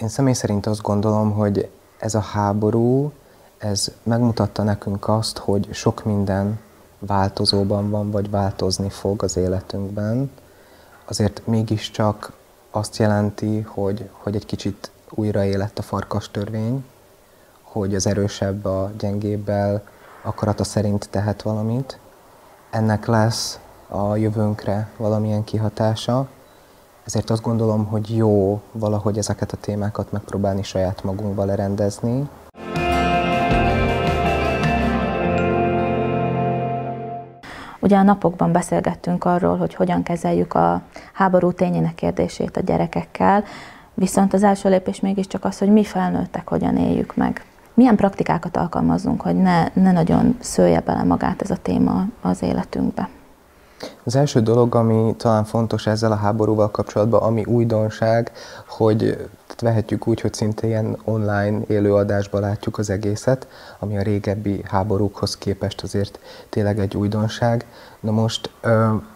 Én személy szerint azt gondolom, hogy ez a háború, ez megmutatta nekünk azt, hogy sok minden változóban van, vagy változni fog az életünkben. Azért mégiscsak azt jelenti, hogy, hogy egy kicsit újra élett a farkas törvény, hogy az erősebb a gyengébbel akarata szerint tehet valamit. Ennek lesz a jövőnkre valamilyen kihatása, ezért azt gondolom, hogy jó valahogy ezeket a témákat megpróbálni saját magunkba lerendezni. Ugye a napokban beszélgettünk arról, hogy hogyan kezeljük a háború tényének kérdését a gyerekekkel, viszont az első lépés mégiscsak az, hogy mi felnőttek hogyan éljük meg. Milyen praktikákat alkalmazzunk, hogy ne, ne nagyon szője bele magát ez a téma az életünkbe? Az első dolog, ami talán fontos ezzel a háborúval kapcsolatban, ami újdonság, hogy vehetjük úgy, hogy szinte ilyen online élőadásban látjuk az egészet, ami a régebbi háborúkhoz képest azért tényleg egy újdonság. Na most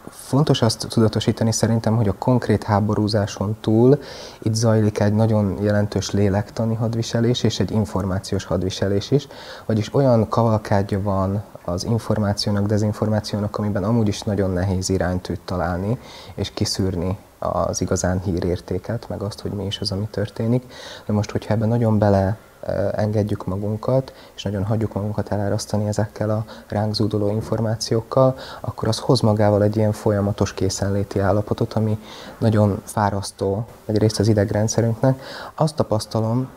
fontos azt tudatosítani szerintem, hogy a konkrét háborúzáson túl itt zajlik egy nagyon jelentős lélektani hadviselés és egy információs hadviselés is, vagyis olyan kavalkádja van az információnak, dezinformációnak, amiben amúgy is nagyon nehéz iránytűt találni és kiszűrni az igazán hírértéket, meg azt, hogy mi is az, ami történik. De most, hogyha ebben nagyon bele engedjük magunkat, és nagyon hagyjuk magunkat elárasztani ezekkel a ránk zúduló információkkal, akkor az hoz magával egy ilyen folyamatos készenléti állapotot, ami nagyon fárasztó egyrészt az idegrendszerünknek. Azt tapasztalom,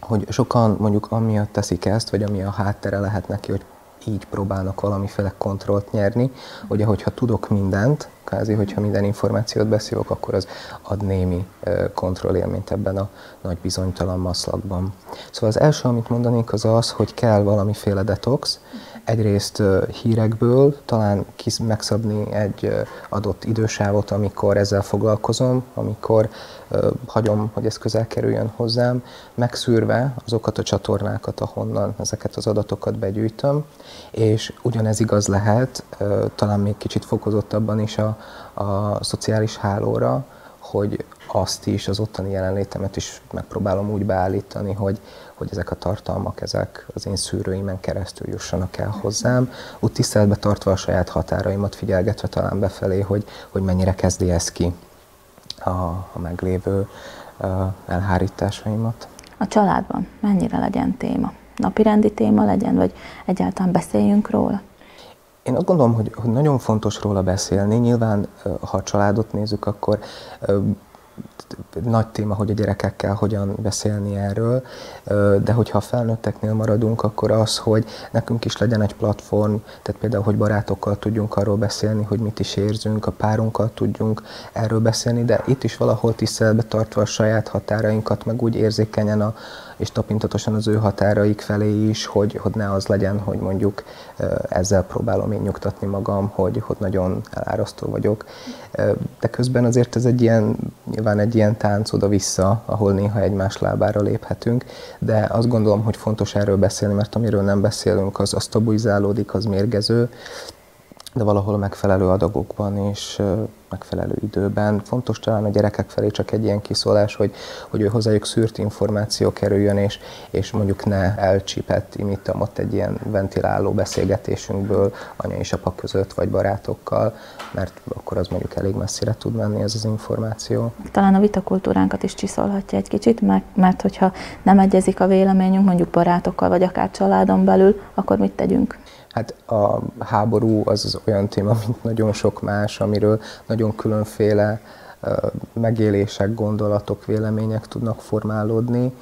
hogy sokan mondjuk amiatt teszik ezt, vagy ami a háttere lehet neki, hogy így próbálnak valamiféle kontrollt nyerni. Ugye, hogyha tudok mindent, kázi, hogyha minden információt beszélok, akkor az ad némi kontrollélményt ebben a nagy bizonytalan maszlakban. Szóval az első, amit mondanék, az az, hogy kell valamiféle detox, egyrészt hírekből, talán kis megszabni egy adott idősávot, amikor ezzel foglalkozom, amikor hagyom, hogy ez közel kerüljön hozzám, megszűrve azokat a csatornákat, ahonnan ezeket az adatokat begyűjtöm, és ugyanez igaz lehet, talán még kicsit fokozottabban is a, a szociális hálóra, hogy azt is, az ottani jelenlétemet is megpróbálom úgy beállítani, hogy, hogy ezek a tartalmak, ezek az én szűrőimen keresztül jussanak el hozzám, úgy tiszteletbe tartva a saját határaimat, figyelgetve talán befelé, hogy, hogy mennyire kezdi ez ki a, a meglévő a elhárításaimat. A családban mennyire legyen téma? Napirendi téma legyen, vagy egyáltalán beszéljünk róla? Én azt gondolom, hogy, hogy nagyon fontos róla beszélni. Nyilván, ha a családot nézzük, akkor nagy téma, hogy a gyerekekkel hogyan beszélni erről, de hogyha a felnőtteknél maradunk, akkor az, hogy nekünk is legyen egy platform, tehát például, hogy barátokkal tudjunk arról beszélni, hogy mit is érzünk, a párunkkal tudjunk erről beszélni, de itt is valahol tiszteletbe tartva a saját határainkat, meg úgy érzékenyen a, és tapintatosan az ő határaik felé is, hogy, hogy ne az legyen, hogy mondjuk ezzel próbálom én nyugtatni magam, hogy, hogy nagyon elárasztó vagyok. De közben azért ez egy ilyen, nyilván egy ilyen tánc oda-vissza, ahol néha egymás lábára léphetünk, de azt gondolom, hogy fontos erről beszélni, mert amiről nem beszélünk, az, az tabuizálódik, az mérgező, de valahol a megfelelő adagokban és megfelelő időben. Fontos talán a gyerekek felé csak egy ilyen kiszólás, hogy, hogy ő hozzájuk szűrt információ kerüljön, és, és mondjuk ne elcsipett, imittam ott egy ilyen ventiláló beszélgetésünkből anya és apa között, vagy barátokkal, mert akkor az mondjuk elég messzire tud menni ez az információ. Talán a vitakultúránkat is csiszolhatja egy kicsit, mert, mert hogyha nem egyezik a véleményünk mondjuk barátokkal, vagy akár családon belül, akkor mit tegyünk? Hát a háború az az olyan téma, mint nagyon sok más, amiről nagyon különféle megélések, gondolatok, vélemények tudnak formálódni.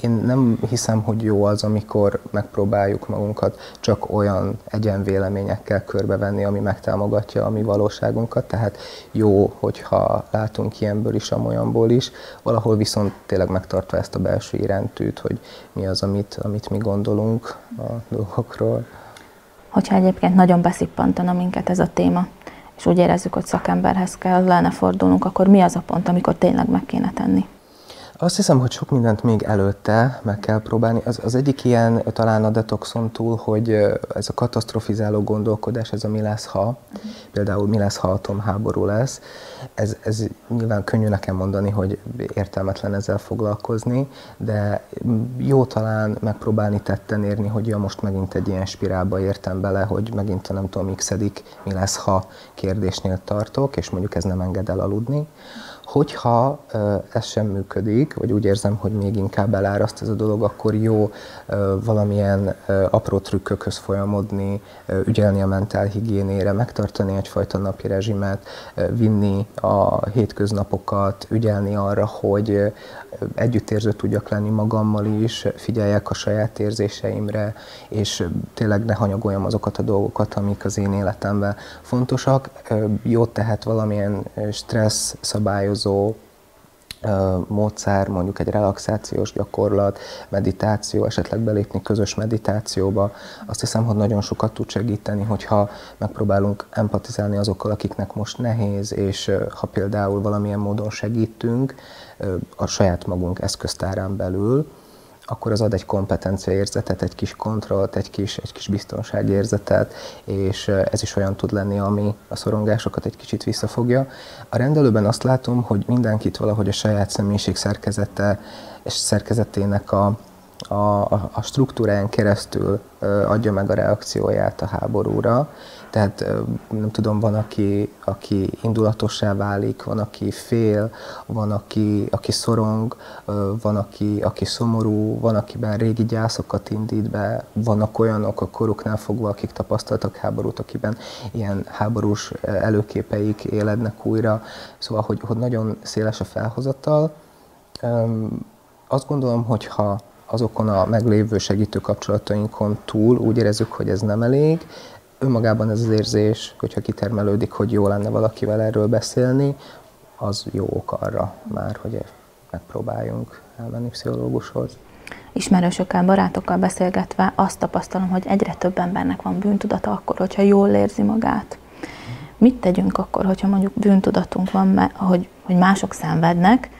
Én nem hiszem, hogy jó az, amikor megpróbáljuk magunkat csak olyan egyenvéleményekkel körbevenni, ami megtámogatja a mi valóságunkat, tehát jó, hogyha látunk ilyenből is, amolyanból is, valahol viszont tényleg megtartva ezt a belső iránytűt, hogy mi az, amit, amit mi gondolunk a dolgokról hogyha egyébként nagyon beszippantana minket ez a téma, és úgy érezzük, hogy szakemberhez kell lenne fordulnunk, akkor mi az a pont, amikor tényleg meg kéne tenni? Azt hiszem, hogy sok mindent még előtte meg kell próbálni. Az, az egyik ilyen talán a detoxon túl, hogy ez a katasztrofizáló gondolkodás, ez a mi lesz, ha, például mi lesz, ha atomháború lesz, ez, ez nyilván könnyű nekem mondani, hogy értelmetlen ezzel foglalkozni, de jó talán megpróbálni tetten érni, hogy ja, most megint egy ilyen spirálba értem bele, hogy megint nem tudom, x mi lesz, ha kérdésnél tartok, és mondjuk ez nem enged el aludni. Hogyha ez sem működik, vagy úgy érzem, hogy még inkább eláraszt ez a dolog, akkor jó valamilyen apró trükkökhöz folyamodni, ügyelni a mentálhigiénére, megtartani egyfajta napi rezsimet, vinni a hétköznapokat, ügyelni arra, hogy együttérző tudjak lenni magammal is, figyeljek a saját érzéseimre, és tényleg ne hanyagoljam azokat a dolgokat, amik az én életemben fontosak. Jót tehet valamilyen stressz szabályozó módszer, mondjuk egy relaxációs gyakorlat, meditáció, esetleg belépni közös meditációba, azt hiszem, hogy nagyon sokat tud segíteni, hogyha megpróbálunk empatizálni azokkal, akiknek most nehéz, és ha például valamilyen módon segítünk a saját magunk eszköztárán belül, akkor az ad egy kompetenciaérzetet, egy kis kontrollt, egy kis, egy kis biztonságérzetet, és ez is olyan tud lenni, ami a szorongásokat egy kicsit visszafogja. A rendelőben azt látom, hogy mindenkit valahogy a saját személyiség szerkezete és szerkezetének a, a, a struktúráján keresztül adja meg a reakcióját a háborúra. Tehát nem tudom, van, aki, aki indulatossá válik, van, aki fél, van, aki, aki szorong, van, aki, aki szomorú, van, akiben régi gyászokat indít be, vannak olyanok a koruknál fogva, akik tapasztaltak háborút, akiben ilyen háborús előképeik élednek újra. Szóval, hogy, hogy nagyon széles a felhozatal. Azt gondolom, hogy ha azokon a meglévő segítő kapcsolatainkon túl úgy érezzük, hogy ez nem elég, önmagában ez az érzés, hogyha kitermelődik, hogy jó lenne valakivel erről beszélni, az jó ok arra már, hogy megpróbáljunk elmenni pszichológushoz. Ismerősökkel, barátokkal beszélgetve azt tapasztalom, hogy egyre több embernek van bűntudata akkor, hogyha jól érzi magát. Mit tegyünk akkor, hogyha mondjuk bűntudatunk van, hogy, hogy mások szenvednek,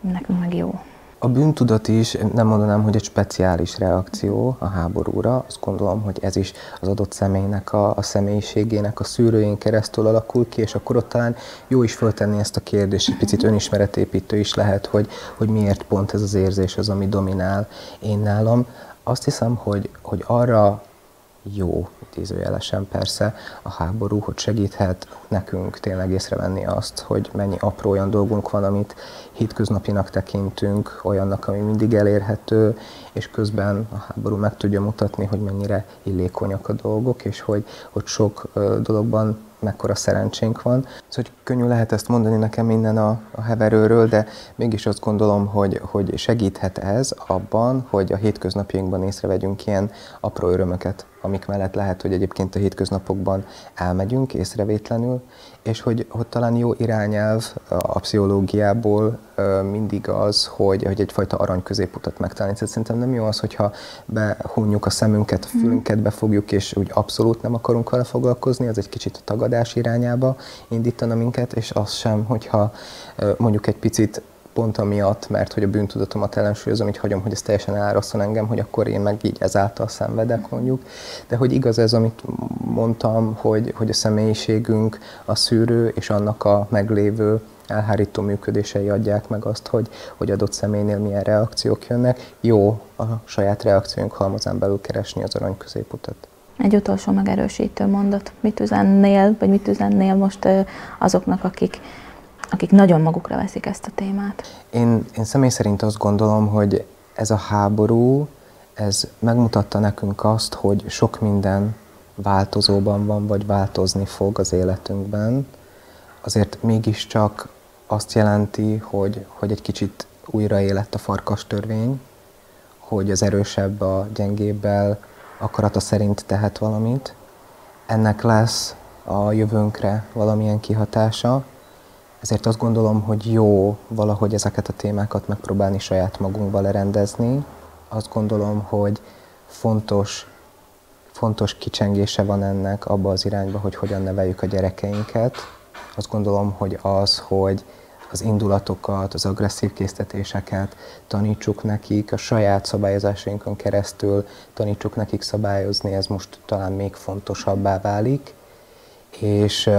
nekünk meg jó? A bűntudat is nem mondanám, hogy egy speciális reakció a háborúra. Azt gondolom, hogy ez is az adott személynek, a, a személyiségének a szűrőjén keresztül alakul ki, és akkor ott talán jó is föltenni ezt a kérdést, egy picit önismeretépítő is lehet, hogy, hogy miért pont ez az érzés az, ami dominál én nálam. Azt hiszem, hogy, hogy arra jó, idézőjelesen persze, a háború, hogy segíthet nekünk tényleg észrevenni azt, hogy mennyi apró olyan dolgunk van, amit hétköznapinak tekintünk, olyannak, ami mindig elérhető, és közben a háború meg tudja mutatni, hogy mennyire illékonyak a dolgok, és hogy, hogy sok dologban mekkora szerencsénk van. Szóval hogy könnyű lehet ezt mondani nekem innen a, a heverőről, de mégis azt gondolom, hogy, hogy segíthet ez abban, hogy a hétköznapjainkban észrevegyünk ilyen apró örömöket, amik mellett lehet, hogy egyébként a hétköznapokban elmegyünk észrevétlenül, és hogy, hogy talán jó irányelv a pszichológiából mindig az, hogy, hogy egyfajta arany középutat megtalálni. Tehát szerintem nem jó az, hogyha behunjuk a szemünket, a mhm. fülünket befogjuk, és úgy abszolút nem akarunk vele foglalkozni, az egy kicsit a tagadás irányába indítana minket, és az sem, hogyha mondjuk egy picit pont amiatt, mert hogy a bűntudatomat ellensúlyozom, így hagyom, hogy ez teljesen elrosszon engem, hogy akkor én meg így ezáltal szenvedek mondjuk. De hogy igaz ez, amit mondtam, hogy, hogy a személyiségünk a szűrő, és annak a meglévő elhárító működései adják meg azt, hogy, hogy adott személynél milyen reakciók jönnek. Jó a saját reakciónk halmazán belül keresni az arany középutat. Egy utolsó megerősítő mondat. Mit üzennél, vagy mit üzennél most azoknak, akik akik nagyon magukra veszik ezt a témát? Én, én személy szerint azt gondolom, hogy ez a háború, ez megmutatta nekünk azt, hogy sok minden változóban van, vagy változni fog az életünkben. Azért mégiscsak azt jelenti, hogy, hogy egy kicsit újra élett a farkas törvény, hogy az erősebb a gyengébbel akarata szerint tehet valamit. Ennek lesz a jövőnkre valamilyen kihatása, ezért azt gondolom, hogy jó valahogy ezeket a témákat megpróbálni saját magunkba lerendezni. Azt gondolom, hogy fontos, fontos kicsengése van ennek abba az irányba, hogy hogyan neveljük a gyerekeinket. Azt gondolom, hogy az, hogy az indulatokat, az agresszív késztetéseket, tanítsuk nekik a saját szabályozásainkon keresztül, tanítsuk nekik szabályozni, ez most talán még fontosabbá válik, és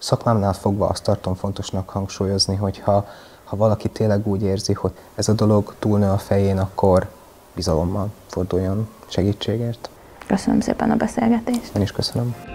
szakmámnál fogva azt tartom fontosnak hangsúlyozni, hogy ha, ha valaki tényleg úgy érzi, hogy ez a dolog túlnő a fején, akkor bizalommal forduljon segítségért. Köszönöm szépen a beszélgetést. Én is köszönöm.